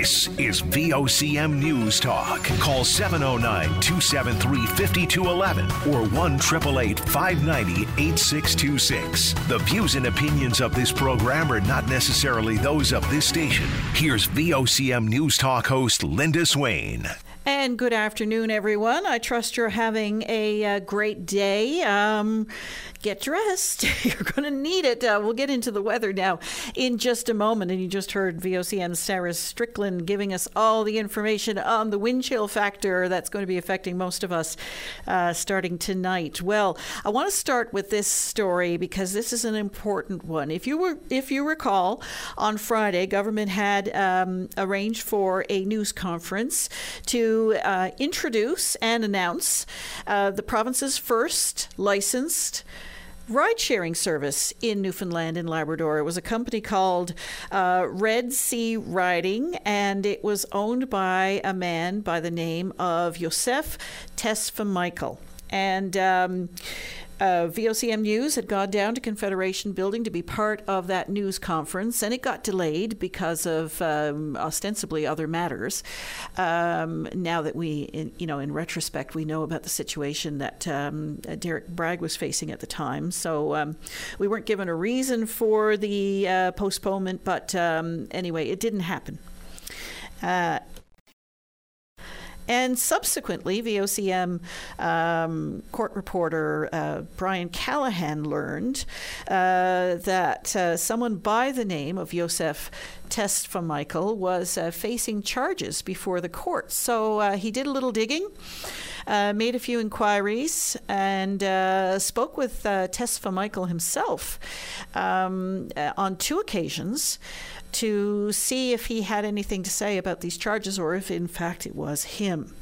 This is VOCM News Talk. Call 709 273 5211 or 1 590 8626. The views and opinions of this program are not necessarily those of this station. Here's VOCM News Talk host Linda Swain. And good afternoon, everyone. I trust you're having a uh, great day. Um, get dressed. You're going to need it. Uh, we'll get into the weather now in just a moment. And you just heard VOCM Sarah Strickland giving us all the information on the wind chill factor that's going to be affecting most of us uh, starting tonight. Well, I want to start with this story because this is an important one. If you were, if you recall, on Friday, government had um, arranged for a news conference to uh, introduce and announce uh, the province's first licensed ride sharing service in Newfoundland and Labrador. It was a company called uh, Red Sea Riding, and it was owned by a man by the name of Yosef Tesfamichael. And um, uh, VOCM News had gone down to Confederation Building to be part of that news conference, and it got delayed because of um, ostensibly other matters. Um, now that we, in, you know, in retrospect, we know about the situation that um, Derek Bragg was facing at the time. So um, we weren't given a reason for the uh, postponement, but um, anyway, it didn't happen. Uh, and subsequently, VOCM um, court reporter uh, Brian Callahan learned uh, that uh, someone by the name of Yosef Tesfamichael was uh, facing charges before the court. So uh, he did a little digging. Uh, made a few inquiries and uh, spoke with uh, Tesfamichael himself um, uh, on two occasions to see if he had anything to say about these charges or if, in fact, it was him.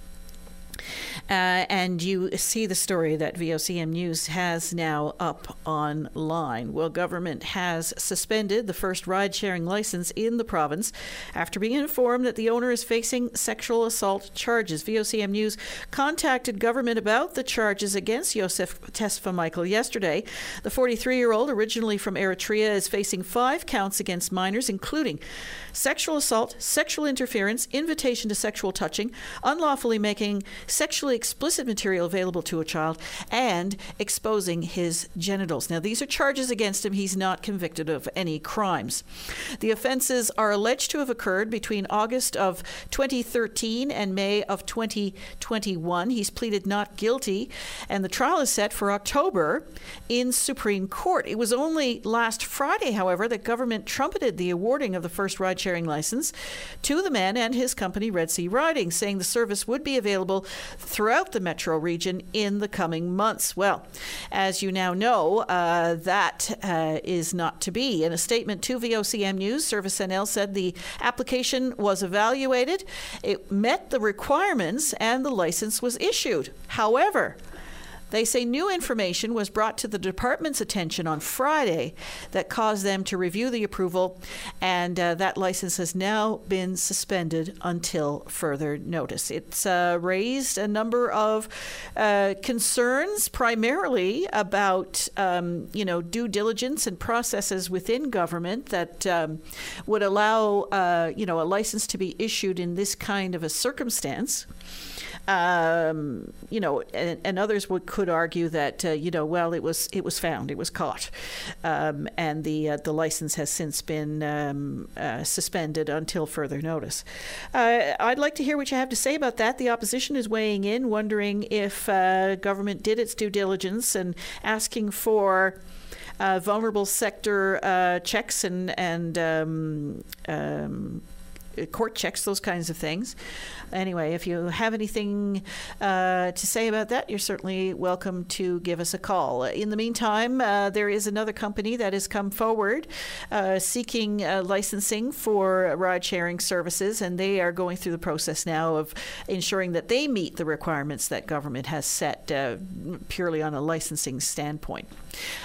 Uh, and you see the story that VOCM News has now up online. Well, government has suspended the first ride sharing license in the province after being informed that the owner is facing sexual assault charges. VOCM News contacted government about the charges against Yosef Tesfamichael yesterday. The 43 year old, originally from Eritrea, is facing five counts against minors, including sexual assault, sexual interference, invitation to sexual touching, unlawfully making sexually explicit material available to a child, and exposing his genitals. Now, these are charges against him. He's not convicted of any crimes. The offenses are alleged to have occurred between August of 2013 and May of 2021. He's pleaded not guilty, and the trial is set for October in Supreme Court. It was only last Friday, however, that government trumpeted the awarding of the first ride sharing license to the man and his company, Red Sea Riding, saying the service would be available throughout the metro region in the coming months. Well, as you now know, uh, that uh, is not to be. In a statement to VOCM News, Service NL said the application was evaluated, it met the requirements, and the license was issued. However, they say new information was brought to the department's attention on Friday that caused them to review the approval, and uh, that license has now been suspended until further notice. It's uh, raised a number of uh, concerns, primarily about um, you know due diligence and processes within government that um, would allow uh, you know a license to be issued in this kind of a circumstance. Um, you know, and, and, others would could argue that uh, you know, well, it was it was found, it was caught, um, and the uh, the license has since been um, uh, suspended until further notice. Uh, I'd like to hear what you have to say about that. The opposition is weighing in, wondering if uh, government did its due diligence and asking for. Uh, vulnerable sector checks and and um, um, court checks, those kinds of things. Anyway, if you have anything uh, to say about that, you're certainly welcome to give us a call. In the meantime, uh, there is another company that has come forward uh, seeking uh, licensing for ride sharing services, and they are going through the process now of ensuring that they meet the requirements that government has set uh, purely on a licensing standpoint.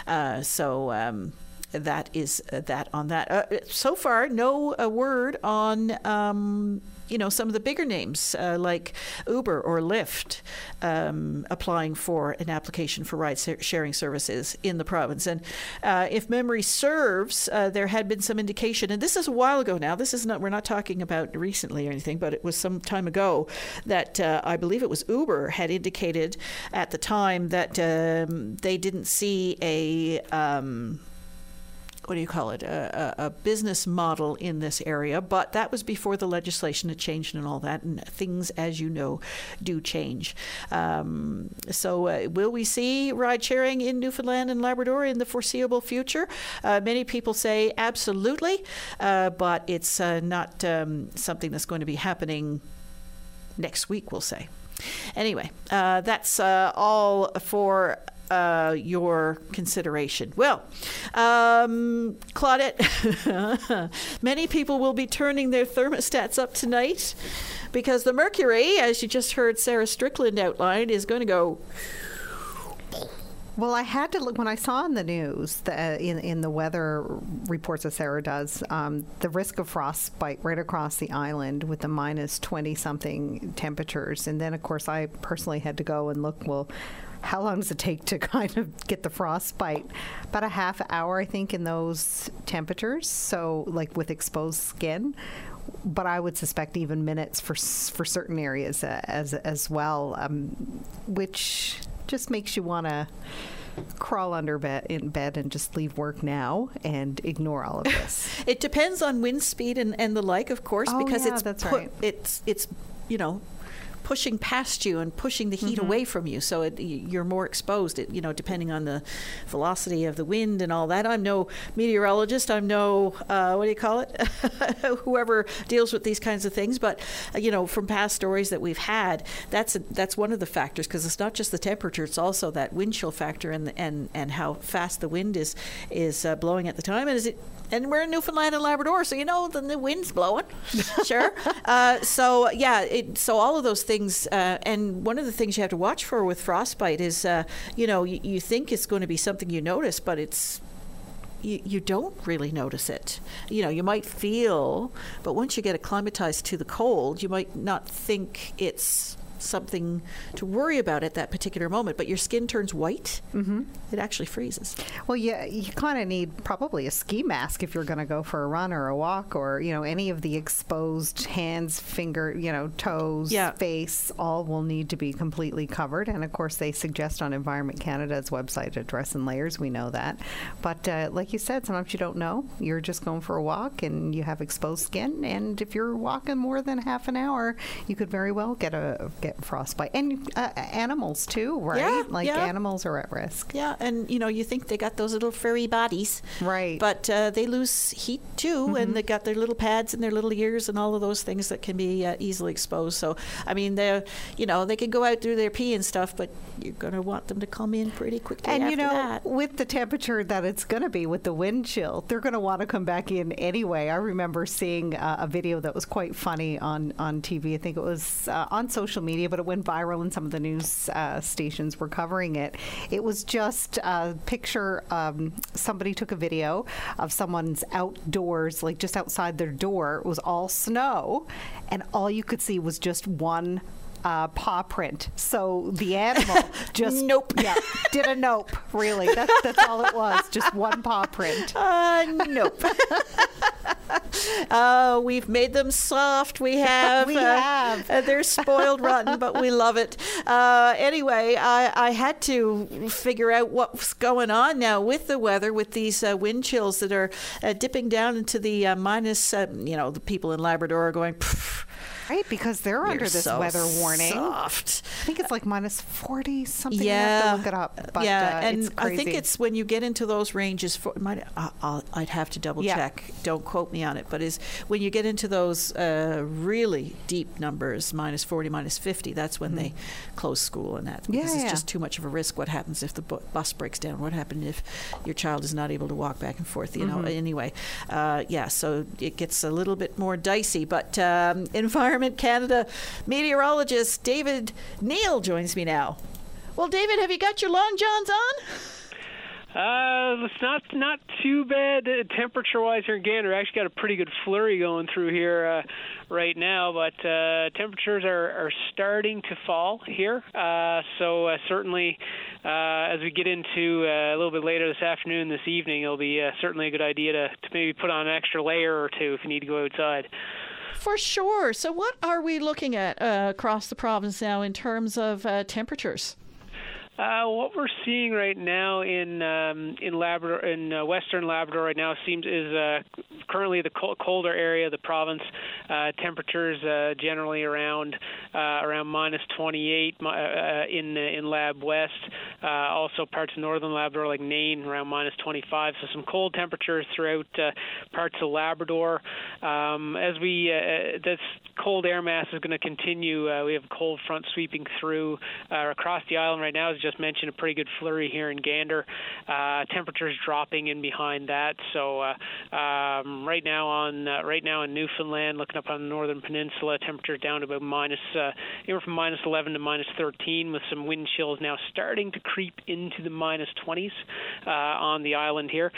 Uh, so, um, that is uh, that on that. Uh, so far, no uh, word on. Um, you know, some of the bigger names uh, like Uber or Lyft um, applying for an application for ride sharing services in the province. And uh, if memory serves, uh, there had been some indication, and this is a while ago now. This is not, we're not talking about recently or anything, but it was some time ago that uh, I believe it was Uber had indicated at the time that um, they didn't see a. Um, what do you call it, a, a, business model in this area. But that was before the legislation had changed and all that. And things, as you know, do change. Um, so, uh, will we see ride sharing in Newfoundland and Labrador in the foreseeable future? Uh, many people say absolutely, uh, but it's uh, not um, something that's going to be happening next week, we'll say. Anyway, uh, that's uh, all for uh, your consideration. Well, um, Claudette, many people will be turning their thermostats up tonight because the mercury, as you just heard Sarah Strickland outline, is going to go. Well, I had to look when I saw in the news the, uh, in in the weather reports that Sarah does um, the risk of frostbite right across the island with the minus twenty something temperatures, and then of course I personally had to go and look. Well, how long does it take to kind of get the frostbite? About a half hour, I think, in those temperatures. So, like with exposed skin. But I would suspect even minutes for for certain areas uh, as as well, um, which just makes you want to crawl under bed in bed and just leave work now and ignore all of this. it depends on wind speed and, and the like, of course, oh, because yeah, it's that's right. it's it's you know pushing past you and pushing the heat mm-hmm. away from you, so it, you're more exposed. It, you know, depending on the velocity of the wind and all that. I'm no meteorologist. I'm no uh, what do you call it? Whoever deals with these kinds of things. But uh, you know, from past stories that we've had, that's a, that's one of the factors because it's not just the temperature; it's also that wind chill factor and the, and and how fast the wind is is uh, blowing at the time. And is it and we're in Newfoundland and Labrador, so you know the, the wind's blowing. sure. Uh, so yeah, it, so all of those things, uh, and one of the things you have to watch for with frostbite is, uh, you know, you, you think it's going to be something you notice, but it's you, you don't really notice it. You know, you might feel, but once you get acclimatized to the cold, you might not think it's something to worry about at that particular moment, but your skin turns white, mm-hmm. it actually freezes. Well, yeah, you kind of need probably a ski mask if you're going to go for a run or a walk or, you know, any of the exposed hands, finger, you know, toes, yeah. face, all will need to be completely covered. And of course, they suggest on Environment Canada's website a dress in layers. We know that. But uh, like you said, sometimes you don't know. You're just going for a walk and you have exposed skin. And if you're walking more than half an hour, you could very well get a get frostbite, and uh, animals too, right? Yeah, like yeah. animals are at risk. Yeah, and you know you think they got those little furry bodies, right? But uh, they lose heat too, mm-hmm. and they got their little pads and their little ears and all of those things that can be uh, easily exposed. So I mean, they you know they can go out through their pee and stuff, but you're going to want them to come in pretty quickly. And you know, that. with the temperature that it's going to be with the wind chill, they're going to want to come back in anyway. I remember seeing uh, a video that was quite funny on on TV. I think it was uh, on social media but it went viral and some of the news uh, stations were covering it. It was just a picture. Um, somebody took a video of someone's outdoors, like just outside their door. It was all snow, and all you could see was just one uh, paw print. So the animal just nope. Yeah, did a nope. Really, that's that's all it was. Just one paw print. Uh, nope. uh, we've made them soft. We have. we uh, have. Uh, they're spoiled rotten, but we love it. Uh, anyway, I, I had to figure out what's going on now with the weather, with these uh, wind chills that are dipping down into the minus. you know, the people in Labrador are going. Right, because they're You're under this so weather warning. Soft. I think it's like minus 40 something. Yeah. look it up. But, yeah, uh, and I think it's when you get into those ranges, for, might, i would have to double yeah. check. Don't quote me on it, but is when you get into those uh, really deep numbers, minus 40, minus 50, that's when mm. they close school and that. Because yeah, it's yeah. just too much of a risk. What happens if the bu- bus breaks down? What happens if your child is not able to walk back and forth? You mm-hmm. know, anyway. Uh, yeah, so it gets a little bit more dicey. But um, Environment Canada meteorologist David Neal joins me now. Well, David, have you got your long johns on? Uh, it's not not too bad uh, temperature-wise here in Gander. Actually, got a pretty good flurry going through here uh, right now, but uh, temperatures are, are starting to fall here. Uh, so uh, certainly, uh, as we get into uh, a little bit later this afternoon, this evening, it'll be uh, certainly a good idea to, to maybe put on an extra layer or two if you need to go outside. For sure. So, what are we looking at uh, across the province now in terms of uh, temperatures? Uh, what we're seeing right now in um, in Labrador, in uh, Western Labrador, right now seems is uh, currently the colder area of the province. Uh, temperatures uh, generally around uh, around minus 28 in in Lab West. also, parts of northern Labrador, like Nain, around minus 25. So some cold temperatures throughout parts of Labrador. Um, as we this cold air mass is going to continue. we have a cold front sweeping through across the island right now just mentioned, a pretty good flurry here in Gander. Uh, temperatures dropping in behind that. So uh, um, right now on uh, right now in Newfoundland, looking up on the northern peninsula, temperatures down to about minus uh, anywhere from minus 11 to minus 13, with some wind chills now starting to creep into the minus 20s uh, on the island here.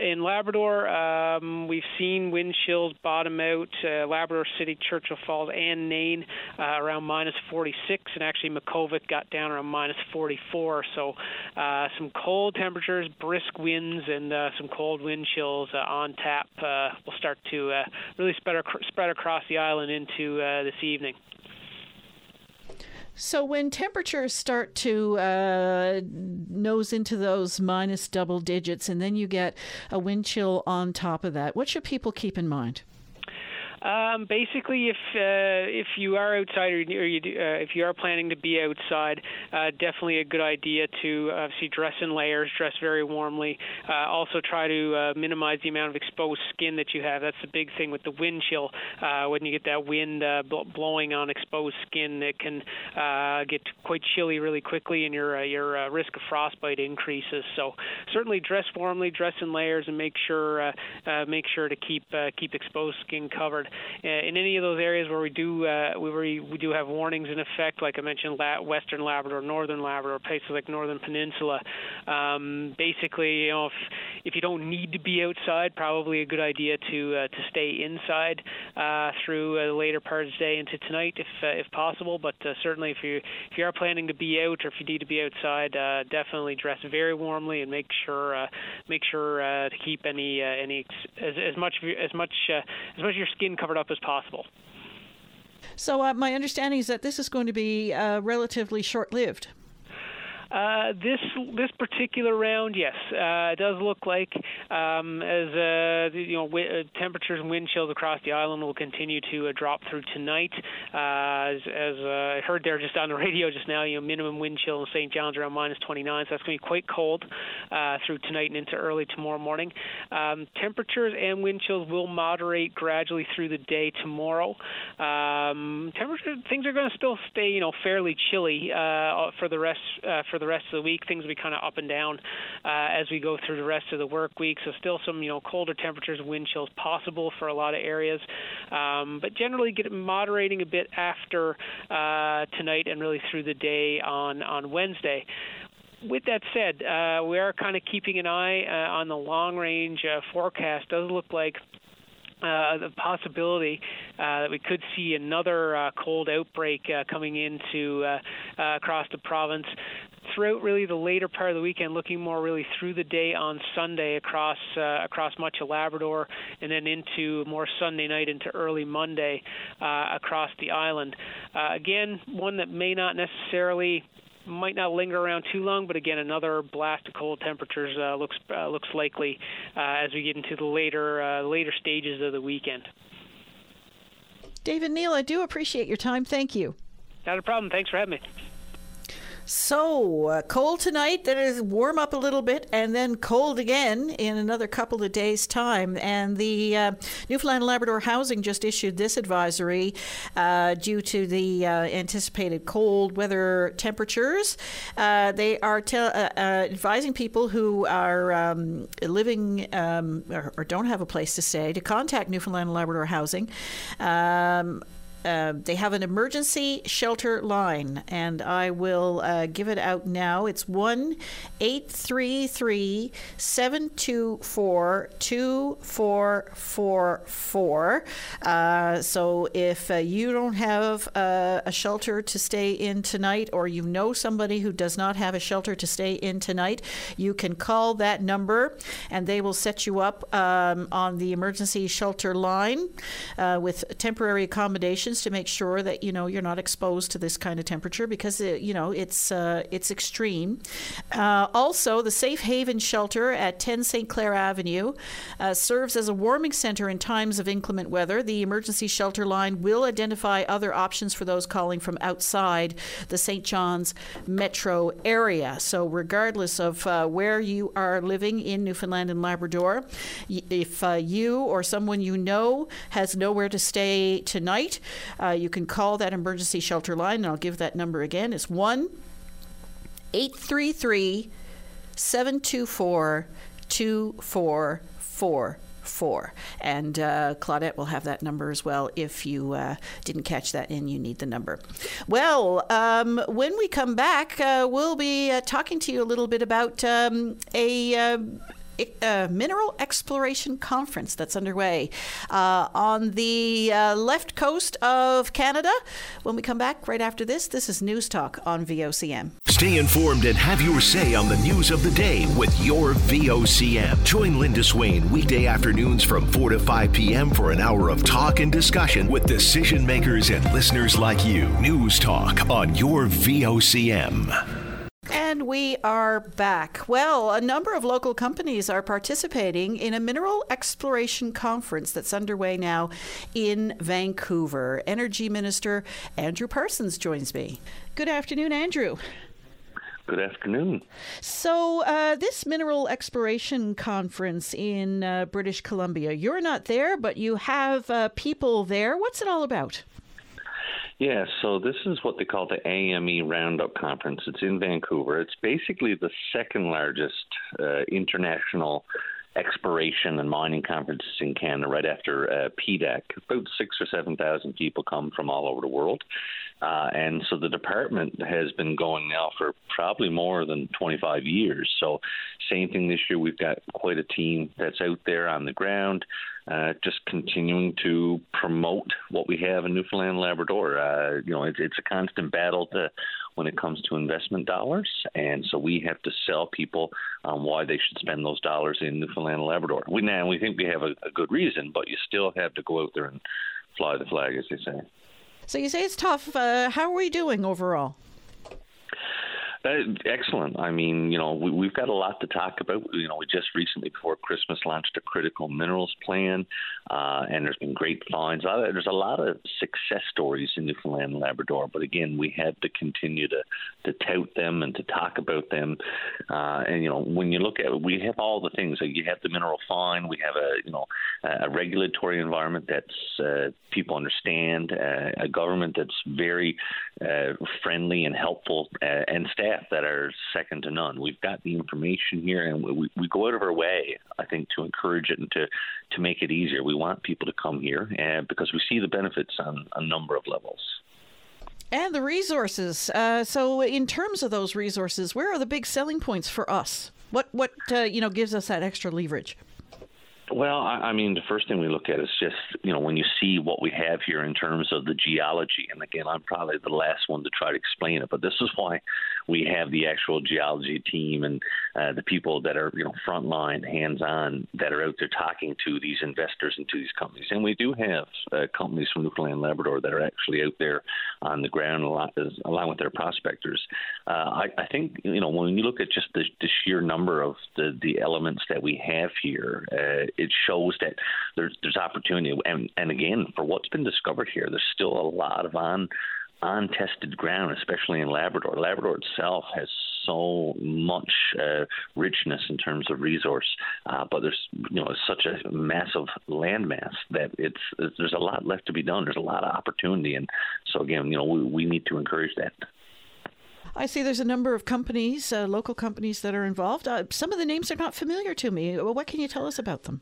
In Labrador, um, we've seen wind chills bottom out. Uh, Labrador City, Churchill Falls, and Nain uh, around minus 46, and actually Makkovik got down around minus 40 before. So uh, some cold temperatures, brisk winds, and uh, some cold wind chills uh, on tap uh, will start to uh, really spread, ac- spread across the island into uh, this evening. So when temperatures start to uh, nose into those minus double digits, and then you get a wind chill on top of that, what should people keep in mind? Um, basically, if uh, if you are outside or, you do, uh, if you are planning to be outside, uh, definitely a good idea to obviously dress in layers, dress very warmly. Uh, also, try to uh, minimize the amount of exposed skin that you have. That's the big thing with the wind chill. Uh, when you get that wind blowing on exposed skin, it can get quite chilly really quickly, and your your risk of frostbite increases. So certainly dress warmly, dress in layers, and make sure make sure to keep keep exposed skin covered. Uh, in any of those areas where we do uh, we we do have warnings in effect, like I mentioned, La- Western Labrador, Northern Labrador, places like Northern Peninsula. Um, basically, you know, if if you don't need to be outside, probably a good idea to uh, to stay inside uh, through uh, the later part of the day into tonight, if uh, if possible. But uh, certainly, if you if you are planning to be out or if you need to be outside, uh, definitely dress very warmly and make sure uh, make sure uh, to keep any uh, any as, as much as much uh, as much your skin covered up as possible. So, uh, my understanding is that this is going to be uh, relatively short lived. Uh, this this particular round, yes, uh, it does look like um, as uh, you know w- uh, temperatures and wind chills across the island will continue to uh, drop through tonight. As, as I heard there just on the radio just now, you know minimum wind chill in St. John's around minus 29, so that's going to be quite cold through tonight and into early tomorrow morning. Um, temperatures and wind chills will moderate gradually through the day tomorrow. Um, temperature things are going to still stay you know fairly chilly for the rest for the the rest of the week. Things will be kind of up and down uh, as we go through the rest of the work week. So still some you know colder temperatures, wind chills possible for a lot of areas, um, but generally get moderating a bit after uh, tonight and really through the day on on Wednesday with that said, uh, we are kind of keeping an eye uh, on the long range uh, forecast. Does look like uh, the possibility uh, that we could see another uh, cold outbreak uh, coming into uh, uh, across the province throughout really the later part of the weekend, looking more really through the day on Sunday across uh, across much of Labrador, and then into more Sunday night into early Monday uh, across the island. Uh, again, one that may not necessarily might not linger around too long, but again, another blast of cold temperatures uh, looks uh, looks likely uh, as we get into the later uh, later stages of the weekend. David Neal, I do appreciate your time. Thank you. Not a problem. Thanks for having me. So uh, cold tonight, then it warm up a little bit, and then cold again in another couple of days' time. And the uh, Newfoundland and Labrador Housing just issued this advisory uh, due to the uh, anticipated cold weather temperatures. Uh, they are te- uh, advising people who are um, living um, or, or, don't have a place to stay to contact Newfoundland and Labrador Housing. Um, uh, they have an emergency shelter line, and I will uh, give it out now. It's 1 833 724 2444. Uh, so if uh, you don't have uh, a shelter to stay in tonight, or you know somebody who does not have a shelter to stay in tonight, you can call that number and they will set you up um, on the emergency shelter line uh, with temporary accommodations to make sure that you know you're not exposed to this kind of temperature because it, you know it's uh, it's extreme. Uh, also, the Safe Haven Shelter at 10 St. Clair Avenue uh, serves as a warming center in times of inclement weather. The emergency shelter line will identify other options for those calling from outside the St. John's metro area. So, regardless of uh, where you are living in Newfoundland and Labrador, if uh, you or someone you know has nowhere to stay tonight, uh, you can call that emergency shelter line, and I'll give that number again. It's 1 833 724 2444. And uh, Claudette will have that number as well if you uh, didn't catch that and you need the number. Well, um, when we come back, uh, we'll be uh, talking to you a little bit about um, a uh, mineral exploration conference that's underway uh, on the uh, left coast of Canada. When we come back right after this, this is News Talk on VOCM. Stay informed and have your say on the news of the day with your VOCM. Join Linda Swain weekday afternoons from 4 to 5 p.m. for an hour of talk and discussion with decision makers and listeners like you. News Talk on your VOCM. And we are back. Well, a number of local companies are participating in a mineral exploration conference that's underway now in Vancouver. Energy Minister Andrew Parsons joins me. Good afternoon, Andrew. Good afternoon. So, uh, this mineral exploration conference in uh, British Columbia, you're not there, but you have uh, people there. What's it all about? Yeah, so this is what they call the AME Roundup Conference. It's in Vancouver. It's basically the second largest uh, international exploration and mining conferences in Canada, right after uh, PDAC. About six or seven thousand people come from all over the world. Uh, and so the department has been going now for probably more than 25 years. So, same thing this year. We've got quite a team that's out there on the ground, uh, just continuing to promote what we have in Newfoundland Labrador. Uh, you know, it's, it's a constant battle to when it comes to investment dollars, and so we have to sell people um, why they should spend those dollars in Newfoundland and Labrador. We now we think we have a, a good reason, but you still have to go out there and fly the flag, as they say. So you say it's tough. Uh, how are we doing overall? Uh, excellent. I mean, you know, we, have got a lot to talk about. You know, we just recently before Christmas launched a critical minerals plan, uh, and there's been great finds. There's a lot of success stories in Newfoundland and Labrador, but again, we have to continue to to tout them and to talk about them. Uh, and you know, when you look at it, we have all the things. Like you have the mineral fine. We have a you know a regulatory environment that's uh, people understand, uh, a government that's very uh, friendly and helpful, and staff that are second to none. We've got the information here, and we, we go out of our way, I think, to encourage it and to, to make it easier. We want people to come here uh, because we see the benefits on a number of levels. And the resources. Uh, so, in terms of those resources, where are the big selling points for us? What what uh, you know gives us that extra leverage? Well, I, I mean, the first thing we look at is just, you know, when you see what we have here in terms of the geology, and again, I'm probably the last one to try to explain it, but this is why we have the actual geology team and uh, the people that are, you know, frontline, hands on, that are out there talking to these investors and to these companies. And we do have uh, companies from Newfoundland and Labrador that are actually out there on the ground along, along with their prospectors. Uh, I, I think, you know, when you look at just the, the sheer number of the, the elements that we have here, uh, it shows that there's there's opportunity. And and again, for what's been discovered here, there's still a lot of on untested ground, especially in Labrador. Labrador itself has so much uh, richness in terms of resource, uh, but there's you know such a massive landmass that it's, there's a lot left to be done. There's a lot of opportunity, and so again, you know, we, we need to encourage that. I see there's a number of companies, uh, local companies that are involved. Uh, some of the names are not familiar to me. What can you tell us about them?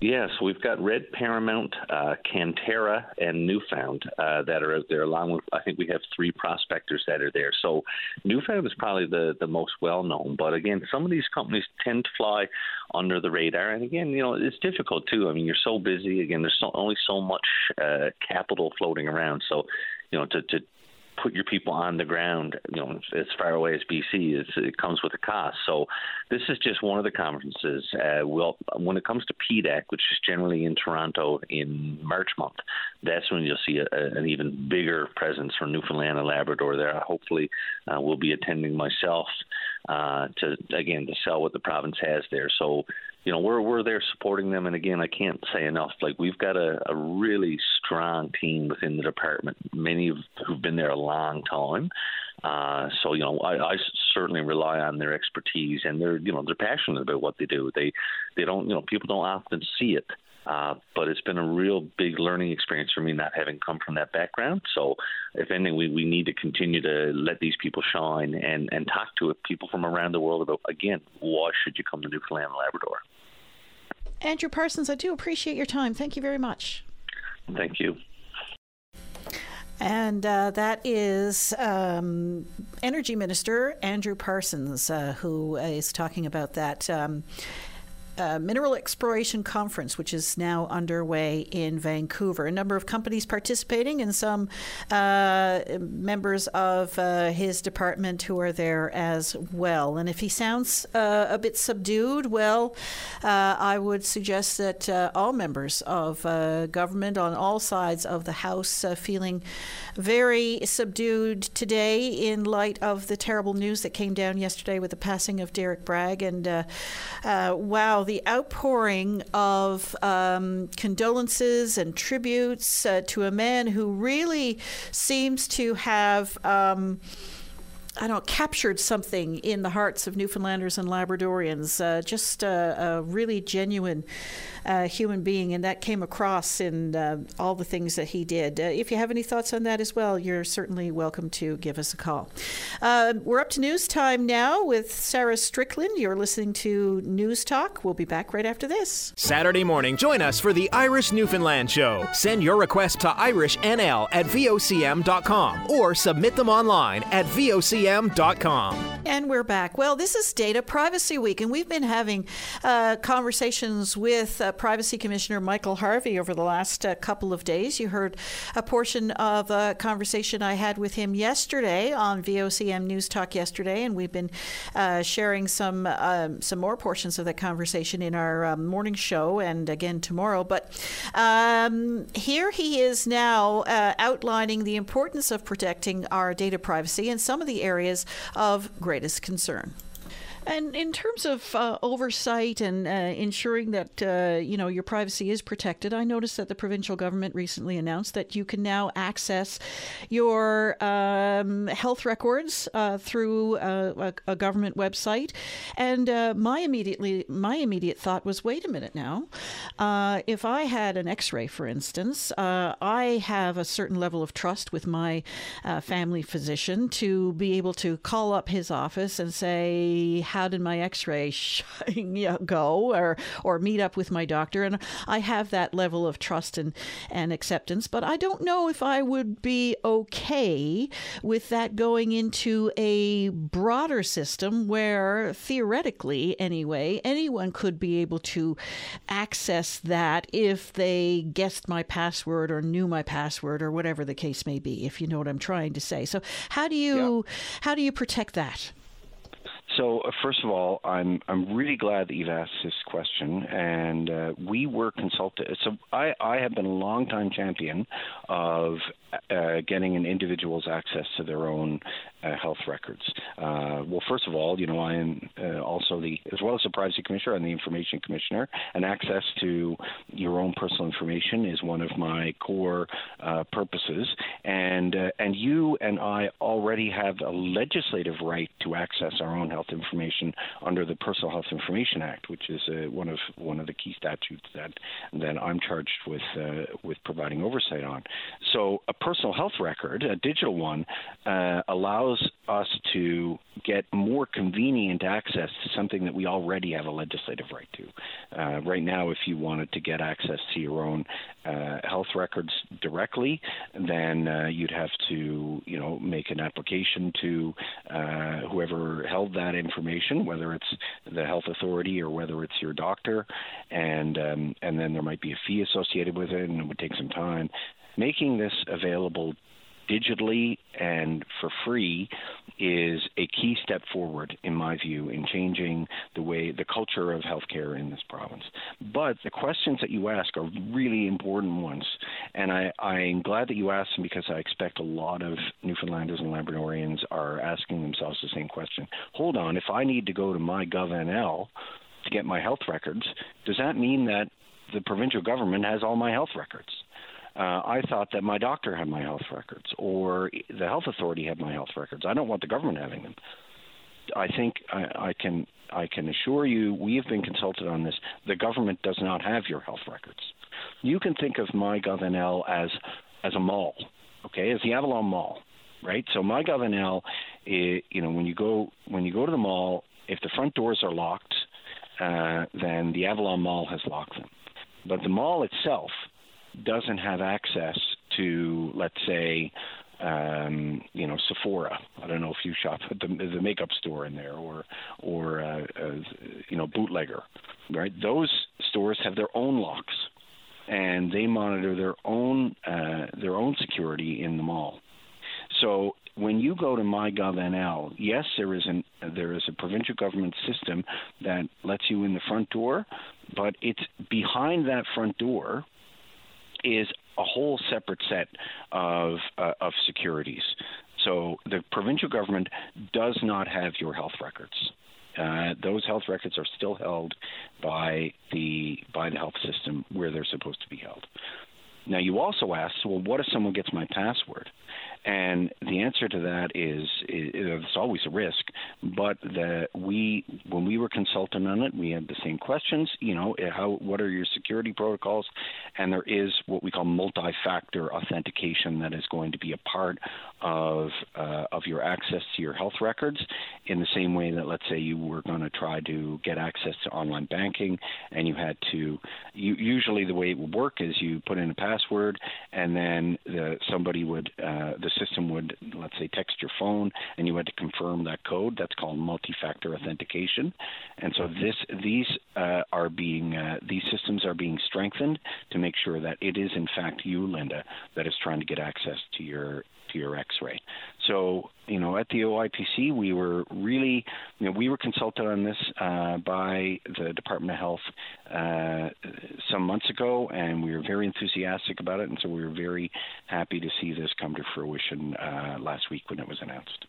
Yes, we've got Red Paramount, uh, Canterra, and New Found uh, that are out there. Along with, I think we have three prospectors that are there. So New Found is probably the the most well known. But again, some of these companies tend to fly under the radar. And again, you know, it's difficult too. I mean, you're so busy. Again, there's so, only so much uh, capital floating around. So you know, to, to put your people on the ground, you know, as far away as BC it comes with a cost. So this is just one of the conferences. Uh, well, when it comes to PDAC, which is generally in Toronto in March month, that's when you'll see a, a, an even bigger presence from Newfoundland and Labrador there. Hopefully, uh, we'll be attending myself uh, to again to sell what the province has there. So you know we're we're there supporting them and again I can't say enough like we've got a, a really strong team within the department many who've been there a long time uh, so you know I, I certainly rely on their expertise and they're you know they're passionate about what they do they they don't you know people don't often see it uh, but it's been a real big learning experience for me not having come from that background. So, if anything, we, we need to continue to let these people shine and, and talk to people from around the world about, again, why should you come to Newfoundland and Labrador? Andrew Parsons, I do appreciate your time. Thank you very much. Thank you. And uh, that is um, Energy Minister Andrew Parsons, uh, who is talking about that. Um, uh, Mineral Exploration Conference, which is now underway in Vancouver. A number of companies participating and some uh, members of uh, his department who are there as well. And if he sounds uh, a bit subdued, well, uh, I would suggest that all members of government on all sides of the House feeling very subdued today in light of the terrible news that came down yesterday with the passing of Derek Bragg. And wow, the outpouring of um, condolences and tributes uh, to a man who really seems to have. Um, I don't captured something in the hearts of Newfoundlanders and Labradorians. Uh, just a, a, really genuine uh, human being, and that came across in uh, all the things that he did. Uh, if you have any thoughts on that as well, you're certainly welcome to give us a call. Uh, we're up to news time now with Sarah Strickland. You're listening to News Talk. We'll be back right after this. Saturday morning, join us for the Irish Newfoundland Show. Send your request to irishnl at vocm.com or submit them online at vocm.com. And we're back. Well, this is Data Privacy Week, and we've been having uh, conversations with uh, Privacy Commissioner Michael Harvey over the last uh, couple of days. You heard a portion of a conversation I had with him yesterday on VOCM News Talk yesterday, and we've been uh, sharing some um, some more portions of that conversation in our um, morning show and again tomorrow. But um, here he is now uh, outlining the importance of protecting our data privacy in some of the areas of greatest concern. And in terms of uh, oversight and uh, ensuring that uh, you know your privacy is protected, I noticed that the provincial government recently announced that you can now access your um, health records uh, through uh, a, a, government website. And uh, my immediately my immediate thought was, wait a minute now, if I had an X-ray, for instance, I have a certain level of trust with my family physician to be able to call up his office and say how did my x-ray go or or meet up with my doctor. And I have that level of trust and and acceptance but I don't know if I would be okay with that going into a broader system where theoretically anyway anyone could be able to access that if they guessed my password or knew my password or whatever the case may be if you know what I'm trying to say. So how do you yeah. how do you protect that so, uh, first of all, I'm I'm really glad that you've asked this question, and uh, we were consulted. So, I I have been a longtime champion of uh, getting an individual's access to their own uh, health records. Uh, well, first of all, you know, I am uh, also the, as well as the privacy commissioner, I'm the information commissioner, and access to your own personal information is one of my core purposes. And and you and I already have a legislative right to access our own health health information under the Personal Health Information Act, which is uh, one of one of the key statutes that that I'm charged with uh, with providing oversight on. So a personal health record, a digital one, uh, allows us to get more convenient access to something that we already have a legislative right to. Uh, right now, if you wanted to get access to your own uh, health records directly, then uh, you'd have to, you know, make an application to whoever held that information, whether it's the health authority or whether it's your doctor, and um, and then there might be a fee associated with it, and it would take some time. Making this available digitally and for free is a key step forward, in my view, in changing the way the culture of healthcare in this province. But the questions that you ask are really important ones, and I, I'm glad that you asked them because I expect a lot of Newfoundlanders and Labradorians are asking themselves the same question. Hold on, if I need to go to MyGovNL to get my health records, does that mean that the provincial government has all my health records? Uh, I thought that my doctor had my health records or the health authority had my health records. I don't want the government having them. I think I, I can I can assure you we have been consulted on this. The government does not have your health records. You can think of MyGovNL as as a mall, okay, as the Avalon Mall, right? So MyGovNL, is, you know, when you go when you go to the mall, if the front doors are locked, uh, then the Avalon Mall has locked them. But the mall itself doesn't have access to, let's say, um, you know, Sephora. I don't know if you shop at the, the makeup store in there, or or uh, uh, you know, bootlegger, right? Those stores have their own locks, and they monitor their own uh, their own security in the mall. So when you go to MyGovNL, yes, there is an there is a provincial government system that lets you in the front door, but it's behind that front door is a whole separate set of uh, of securities. So the provincial government does not have your health records. Uh, those health records are still held by the by the health system where they're supposed to be held. Now you also asked, well, what if someone gets my password? And the answer to that is, it's always a risk. But the, we, when we were consulting on it, we had the same questions. You know, how what are your security protocols? And there is what we call multi-factor authentication that is going to be a part of uh, of your access to your health records. In the same way that, let's say, you were going to try to get access to online banking, and you had to. You, usually, the way it would work is you put in a password, and then the, somebody would uh, the system would, let's say, text your phone, and you had to confirm that code. That's called multi-factor authentication. And so this these uh, are being uh, these systems are being strengthened to make sure that it is in fact you, Linda, that is trying to get access to your your X-ray. So you know, at the OIPC, we were really, you know, we were consulted on this uh, by the Department of Health uh, some months ago, and we were very enthusiastic about it, and so we were very happy to see this come to fruition uh, last week when it was announced.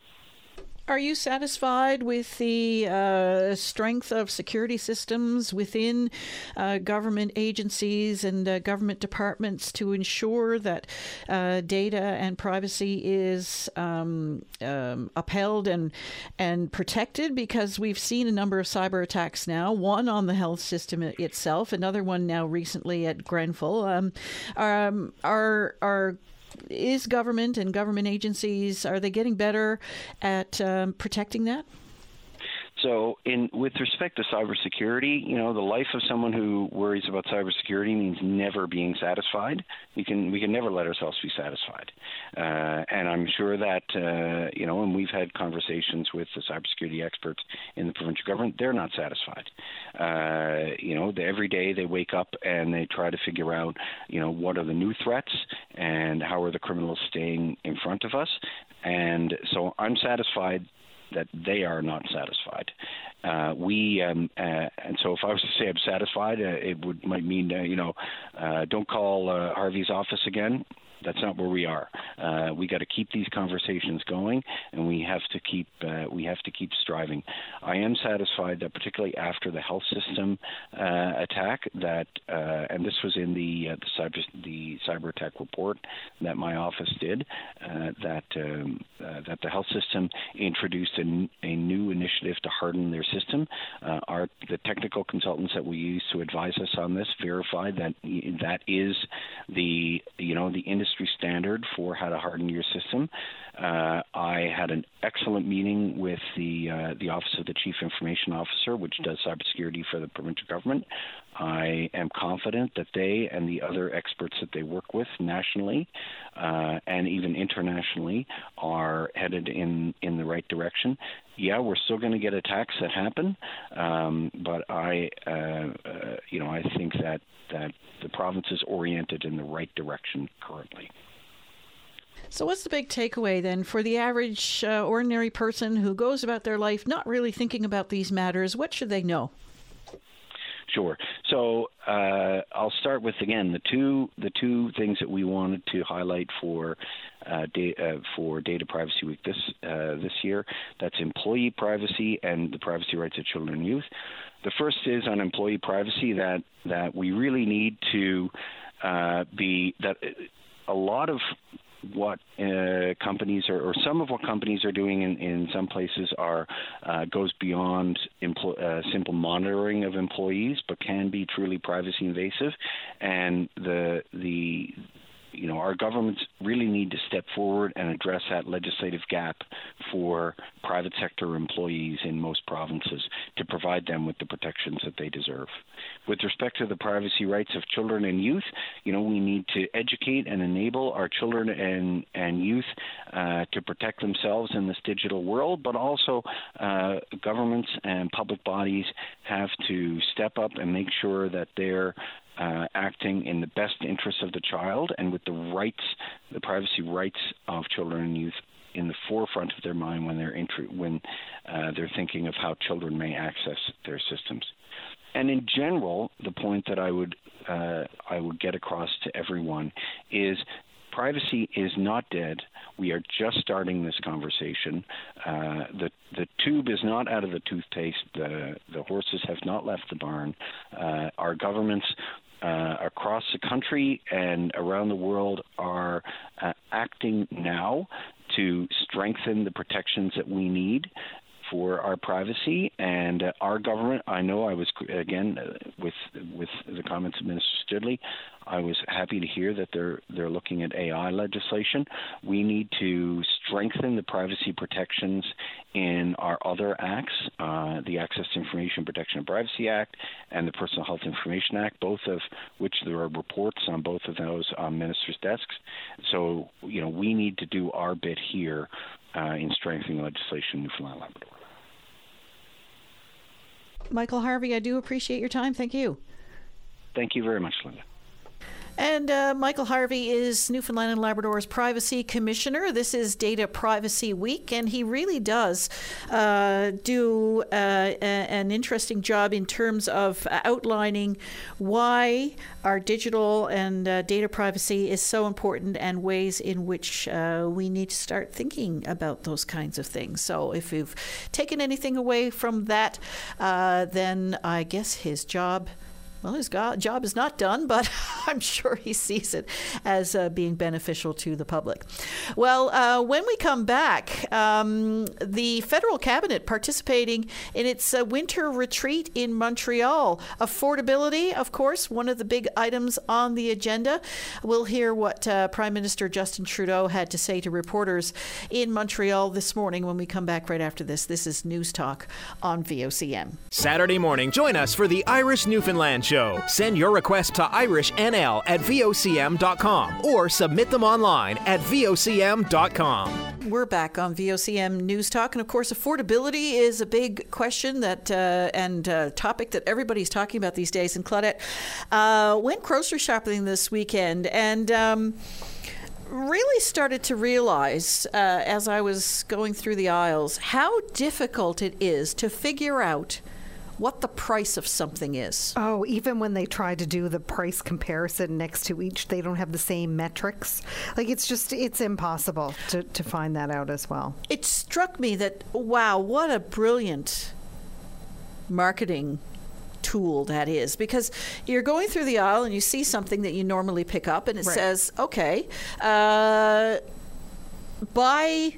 Are you satisfied with the uh, strength of security systems within uh, government agencies and uh, government departments to ensure that uh, data and privacy is um, um, upheld and and protected? Because we've seen a number of cyber attacks now. One on the health system itself, another one now recently at Grenfell. Um, um are are is government and government agencies are they getting better at um, protecting that? So, in with respect to cybersecurity, you know, the life of someone who worries about cybersecurity means never being satisfied. We can we can never let ourselves be satisfied, uh, and I'm sure that uh, you know, and we've had conversations with the cybersecurity experts in the provincial government. They're not satisfied. Uh, you know, they, every day they wake up and they try to figure out, you know, what are the new threats and how are the criminals staying in front of us. And so I'm satisfied that they are not satisfied. Uh, we um, uh, and so if I was to say I'm satisfied, uh, it would might mean uh, you know uh, don't call uh, Harvey's office again. That's not where we are. Uh, we got to keep these conversations going, and we have to keep uh, we have to keep striving. I am satisfied that particularly after the health system uh, attack, that uh, and this was in the uh, the cyber the cyber attack report that my office did, uh, that um, that the health system introduced a, a, new initiative to harden their system. our the technical consultants that we use to advise us on this verified that that is the you know the industry industry standard for how to harden your system. Uh, I had an excellent meeting with the uh, the Office of the Chief Information Officer, which does cybersecurity for the provincial government. I am confident that they and the other experts that they work with nationally uh, and even internationally are headed in in the right direction. Yeah, we're still going to get attacks that happen, um, but I, uh, uh, you know, I think that that the province is oriented in the right direction currently. So, what's the big takeaway then for the average uh, ordinary person who goes about their life not really thinking about these matters? What should they know? Sure. So uh, I'll start with again the two the two things that we wanted to highlight for uh, da- uh, for Data Privacy Week this uh, this year. That's employee privacy and the privacy rights of children and youth. The first is on employee privacy that that we really need to uh, be that a lot of what uh, companies are, or some of what companies are doing in, in some places are uh, goes beyond empl- uh, simple monitoring of employees, but can be truly privacy invasive, and the the you know, our governments really need to step forward and address that legislative gap for private sector employees in most provinces to provide them with the protections that they deserve. With respect to the privacy rights of children and youth, you know, we need to educate and enable our children and, and youth uh, to protect themselves in this digital world, but also uh, governments and public bodies have to step up and make sure that they're uh, acting in the best interest of the child and with the rights, the privacy rights of children and youth in the forefront of their mind when they're when uh, they're thinking of how children may access their systems. And in general, the point that I would uh, I would get across to everyone is privacy is not dead. We are just starting this conversation. Uh, the the tube is not out of the toothpaste. The the horses have not left the barn. Uh, our governments uh, across the country and around the world are uh, acting now to strengthen the protections that we need for our privacy and uh, our government. I know I was again uh, with with the comments of Minister Stoodley. I was happy to hear that they're they're looking at AI legislation. We need to strengthen the privacy protections in our other acts, uh, the Access to Information Protection and Privacy Act and the Personal Health Information Act, both of which there are reports on both of those on ministers' desks. So you know we need to do our bit here uh, in strengthening legislation in Newfoundland Labrador. Michael Harvey, I do appreciate your time. Thank you. Thank you very much, Linda. And uh, Michael Harvey is Newfoundland and Labrador's Privacy Commissioner. This is Data Privacy Week, and he really does uh, do uh, a, an interesting job in terms of outlining why our digital and uh, data privacy is so important and ways in which uh, we need to start thinking about those kinds of things. So, if you've taken anything away from that, uh, then I guess his job well, his job is not done, but I'm sure he sees it as uh, being beneficial to the public. Well, uh, when we come back, um, the federal cabinet participating in its uh, winter retreat in Montreal. Affordability, of course, one of the big items on the agenda. We'll hear what uh, Prime Minister Justin Trudeau had to say to reporters in Montreal this morning when we come back right after this. This is News Talk on VOCM. Saturday morning, join us for the Irish Newfoundland Show. Send your request to irishnl at vocm.com or submit them online at vocm.com. We're back on VOCM News Talk, and of course, affordability is a big question that uh, and uh, topic that everybody's talking about these days. And Claudette uh, went grocery shopping this weekend, and. Um, really started to realize uh, as I was going through the aisles how difficult it is to figure out what the price of something is. Oh, even when they try to do the price comparison next to each, they don't have the same metrics. Like it's just it's impossible to, to find that out as well. It struck me that wow, what a brilliant marketing tool that is because you're going through the aisle and you see something that you normally pick up and it Right. says okay uh, buy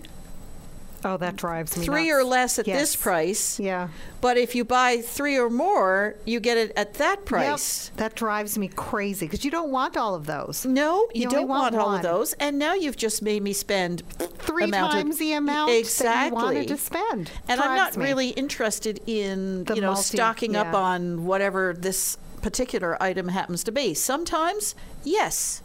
Oh, that drives me three nuts. or less at Yes. this price Yeah. but if you buy three or more you get it at that Yep. price That drives me crazy because you don't want all of those. no you, You don't want, want all of those and now you've just made me spend Three amount of- times the amount exactly that you wanted to spend. And I'm not me. really interested in The you know multi- stocking up on whatever this particular item happens to be. Sometimes, yes,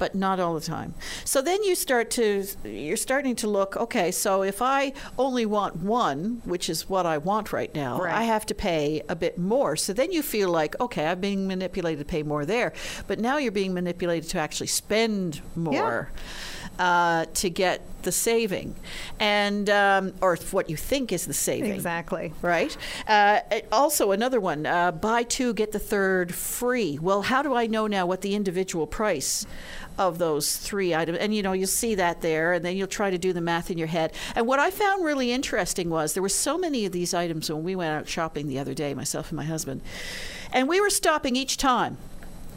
but not all the time. So then you start to you're starting to look, okay, so if I only want one, which is what I want right now, Right. I have to pay a bit more. So then you feel like, okay, I'm being manipulated to pay more there. But now you're being manipulated to actually spend more. Uh, to get the saving, and um, or what you think is the saving, Exactly. right? Uh, also, another one: uh, buy two get the third free. Well, how do I know now what the individual price of those three items? And you know, you'll see that there, and then you'll try to do the math in your head. And what I found really interesting was there were so many of these items when we went out shopping the other day, myself and my husband, and we were stopping each time.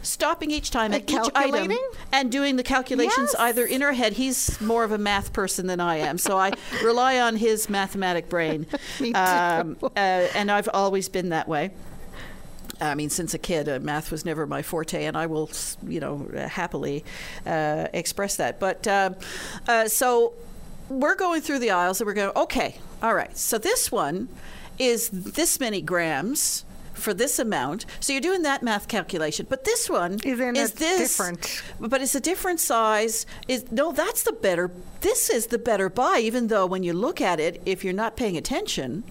Stopping each time And at each item and doing the calculations Yes. either in our head. He's more of a math person than I am, so I rely on his mathematic brain. Me too. Um, uh, and I've always been that way. I mean, since a kid, uh, math was never my forte, and I will, you know, uh, happily uh, express that. But um, uh, so we're going through the aisles, and we're going, okay, all right. So this one is this many grams for this amount. So you're doing that math calculation. But this one Is in a this different- but it's a different size. Is no, that's the better. This is the better buy, even though when you look at it, if you're not paying attention,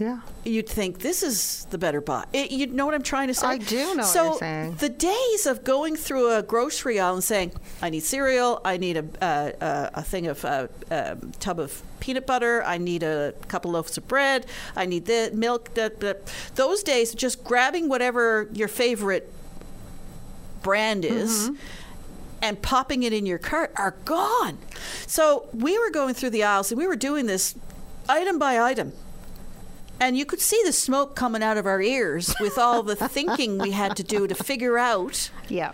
Yeah. you'd think this is the better buy. It, you know what I'm trying to say? I do know what so you're saying. the days of going through a grocery aisle and saying, "I need cereal. I need a uh, a thing of uh, uh, tub of peanut butter. I need a couple loaves of bread. I need the milk." The, those days, just grabbing whatever your favorite brand is. Mm-hmm. And popping it in your cart are gone. So we were going through the aisles and we were doing this item by item. And you could see the smoke coming out of our ears with all the thinking we had to do to figure out Yeah.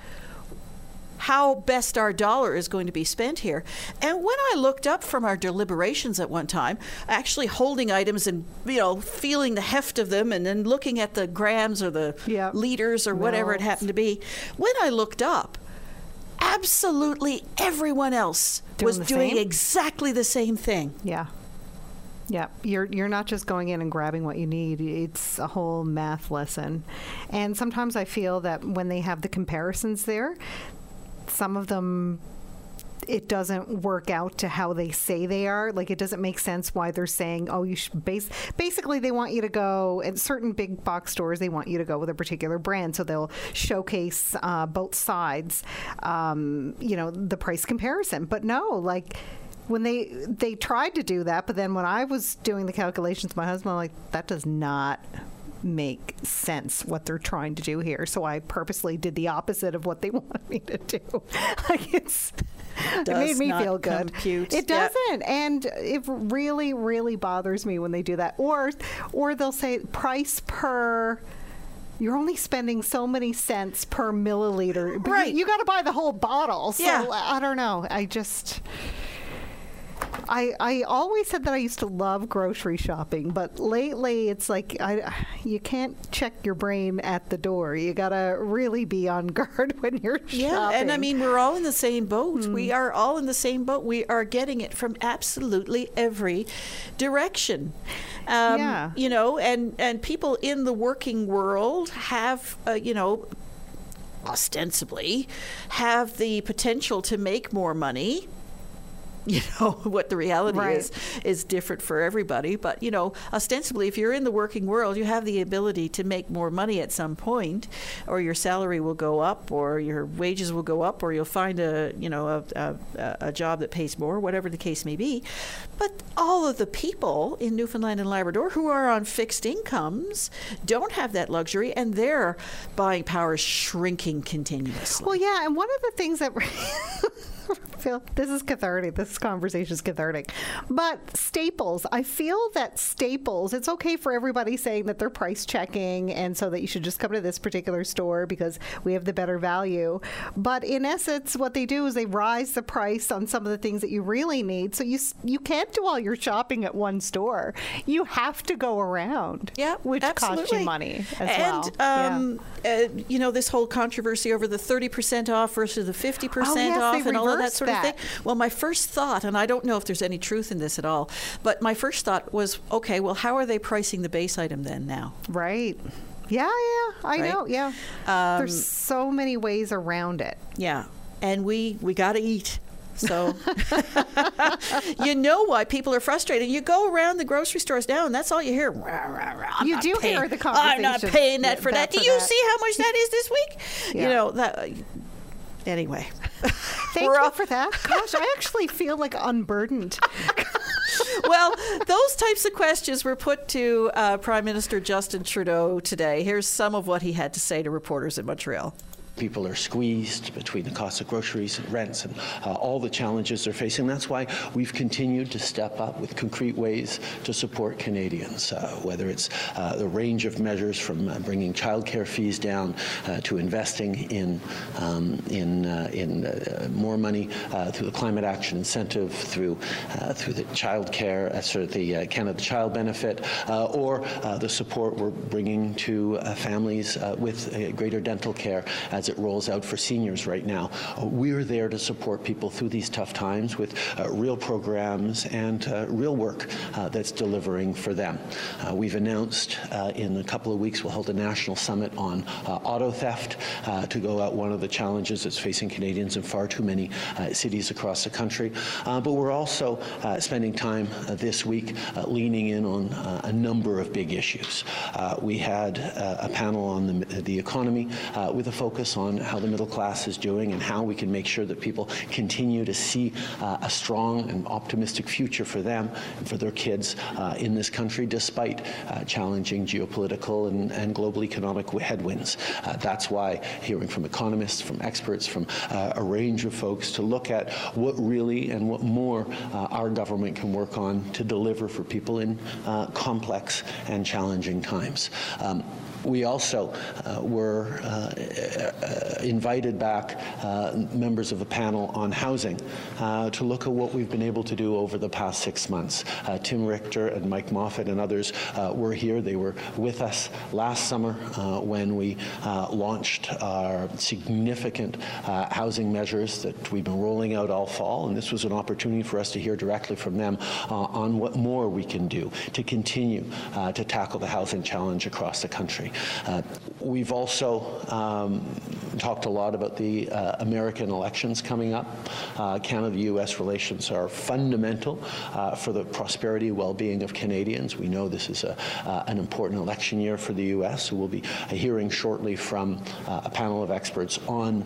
how best our dollar is going to be spent here. And when I looked up from our deliberations at one time, actually holding items and you know feeling the heft of them, and then looking at the grams or the Yeah. liters or whatever it happened to be, when I looked up, absolutely everyone else Doing was doing same? exactly the same thing. Yeah. Yeah, you're you're not just going in and grabbing what you need. It's a whole math lesson. And sometimes I feel that when they have the comparisons there, some of them it doesn't work out to how they say they are. Like it doesn't make sense why they're saying, "Oh, you should base." Basically, they want you to go at certain big box stores. They want you to go with a particular brand, so they'll showcase uh, both sides. Um, you know, the price comparison. But no, like when they they tried to do that, but then when I was doing the calculations, with my husband, I'm like, that does not make sense what they're trying to do here. So I purposely did the opposite of what they wanted me to do. like it's it made me feel good. compute. It Yep. doesn't, and it really, really bothers me when they do that. Or, or they'll say price per. You're only spending so many cents per milliliter. But you- Right. You, got to buy the whole bottle. So Yeah. I don't know. I just. I, I always said that I used to love grocery shopping, but lately it's like I, you can't check your brain at the door. You gotta really be on guard when you're Yeah, shopping. and I mean, we're all in the same boat. We are all in the same boat. We are getting it from absolutely every direction. Um, Yeah. You know, and, and people in the working world have, uh, you know, ostensibly have the potential to make more money you know what the reality Right. is is different for everybody. But you know, ostensibly, if you're in the working world, you have the ability to make more money at some point, or your salary will go up, or your wages will go up, or you'll find a you know a, a, a job that pays more, whatever the case may be. But all of the people in Newfoundland and Labrador who are on fixed incomes don't have that luxury, and their buying power is shrinking continuously. Well, yeah, and one of the things that this is cathartic. This conversation is cathartic. But Staples, I feel that Staples, it's okay for everybody saying that they're price checking and so that you should just come to this particular store because we have the better value. But in essence, what they do is they rise the price on some of the things that you really need. So you you can't do all your shopping at one store. You have to go around. Yeah, which costs you money as and, well. Yeah. um, uh, you know, this whole controversy over the 30% off versus the 50% Oh, yes, off and all of that sort of thing. Well, my first thought, and I don't know if there's any truth in this at all, but my first thought was, okay, well, how are they pricing the base item then now? Right. Yeah, yeah, I Right? know. Yeah. Um, There's so many ways around it. Yeah, and we we got to eat. So you know why people are frustrated. You go around the grocery stores now, and that's all you hear. "Rah, rah, rah, You do paying- hear the conversation. I'm not paying that for that. that Do for you that." see how much that is this week? You know that. Anyway, Thank We're you all- for that. Gosh, I actually feel like unburdened. well, those types of questions were put to uh, Prime Minister Justin Trudeau today. Here's some of what he had to say to reporters in Montreal. People are squeezed between the cost of groceries and rents and uh, all the challenges they're facing. That's why we've continued to step up with concrete ways to support Canadians, uh, whether it's uh, the range of measures from uh, bringing childcare fees down uh, to investing in um, in uh, in more money through the climate action incentive, through through the childcare, uh, sort of the Canada Child Benefit, or the support we're bringing to families with greater dental care as it rolls out for seniors right now. Uh, We're there to support people through these tough times with uh, real programs and uh, real work uh, that's delivering for them. Uh, we've announced uh, in a couple of weeks we'll hold a national summit on auto theft to go at one of the challenges that's facing Canadians in far too many cities across the country. But we're also spending time this week leaning in on a number of big issues. We had a panel on the, the economy with a focus on how the middle class is doing and how we can make sure that people continue to see uh, a strong and optimistic future for them and for their kids uh, in this country despite uh, challenging geopolitical and, and global economic headwinds. Uh, that's why hearing from economists, from experts, from uh, a range of folks to look at what really and what more our government can work on to deliver for people in complex and challenging times. Um, we also uh, were uh, uh, invited back members of a panel on housing to look at what we've been able to do over the past six months. Tim Richter and Mike Moffatt and others were here. They were with us last summer when we launched our significant housing measures that we've been rolling out all fall, and this was an opportunity for us to hear directly from them uh, on what more we can do to continue uh, to tackle the housing challenge across the country. Uh, we've also um, talked a lot about the uh, American elections coming up. Uh, Canada-U.S. relations are fundamental uh, for the prosperity, well-being of Canadians. We know this is a, uh, an important election year for the U.S. We'll be hearing shortly from uh, a panel of experts on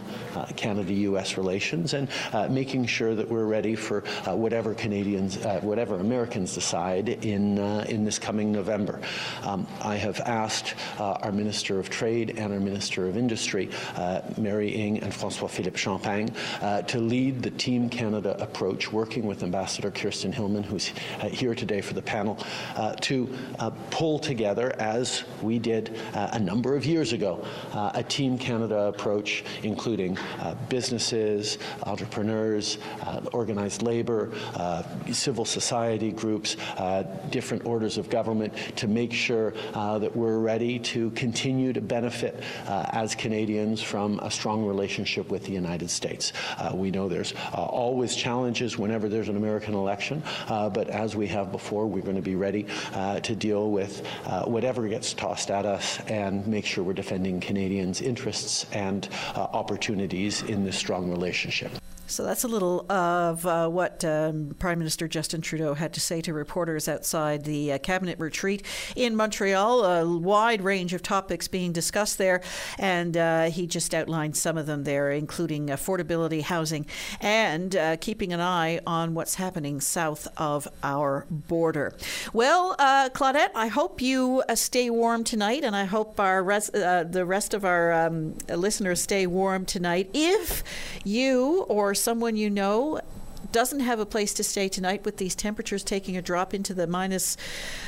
Canada-U.S. relations and making sure that we're ready for whatever Canadians, whatever Americans decide in in this coming November. Um, I have asked our Minister of Trade and our Minister of Industry, uh, Mary Ng and François Philippe Champagne, uh, to lead the Team Canada approach, working with Ambassador Kirsten Hillman, who's uh, here today for the panel, uh, to uh, pull together, as we did uh, a number of years ago, uh, a Team Canada approach, including uh, businesses, entrepreneurs, uh, organized labor, uh, civil society groups, uh, different orders of government, to make sure uh, that we're ready to continue to benefit uh, as Canadians from a strong relationship with the United States. Uh, we know there's uh, always challenges whenever there's an American election, but as we have before, we're going to be ready to deal with whatever gets tossed at us and make sure we're defending Canadians' interests and opportunities in this strong relationship. So that's a little of uh, what um, Prime Minister Justin Trudeau had to say to reporters outside the uh, cabinet retreat in Montreal. A wide range of topics being discussed there, and uh, he just outlined some of them there, including affordability, housing, and uh, keeping an eye on what's happening south of our border. Well, uh, Claudette, I hope you uh, stay warm tonight, and I hope our res- the rest of our um, listeners stay warm tonight. If you or someone you know doesn't have a place to stay tonight with these temperatures taking a drop into the minus,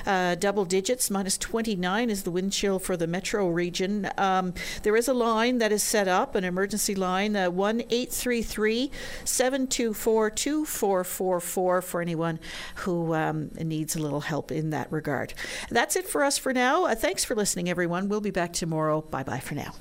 uh, double digits. Minus 29 is the wind chill for the metro region. Um, there is a line that is set up, an emergency line, uh, 1 833 724 2444 for anyone who um, needs a little help in that regard. That's it for us for now. Uh, thanks for listening, everyone. We'll be back tomorrow. Bye bye for now.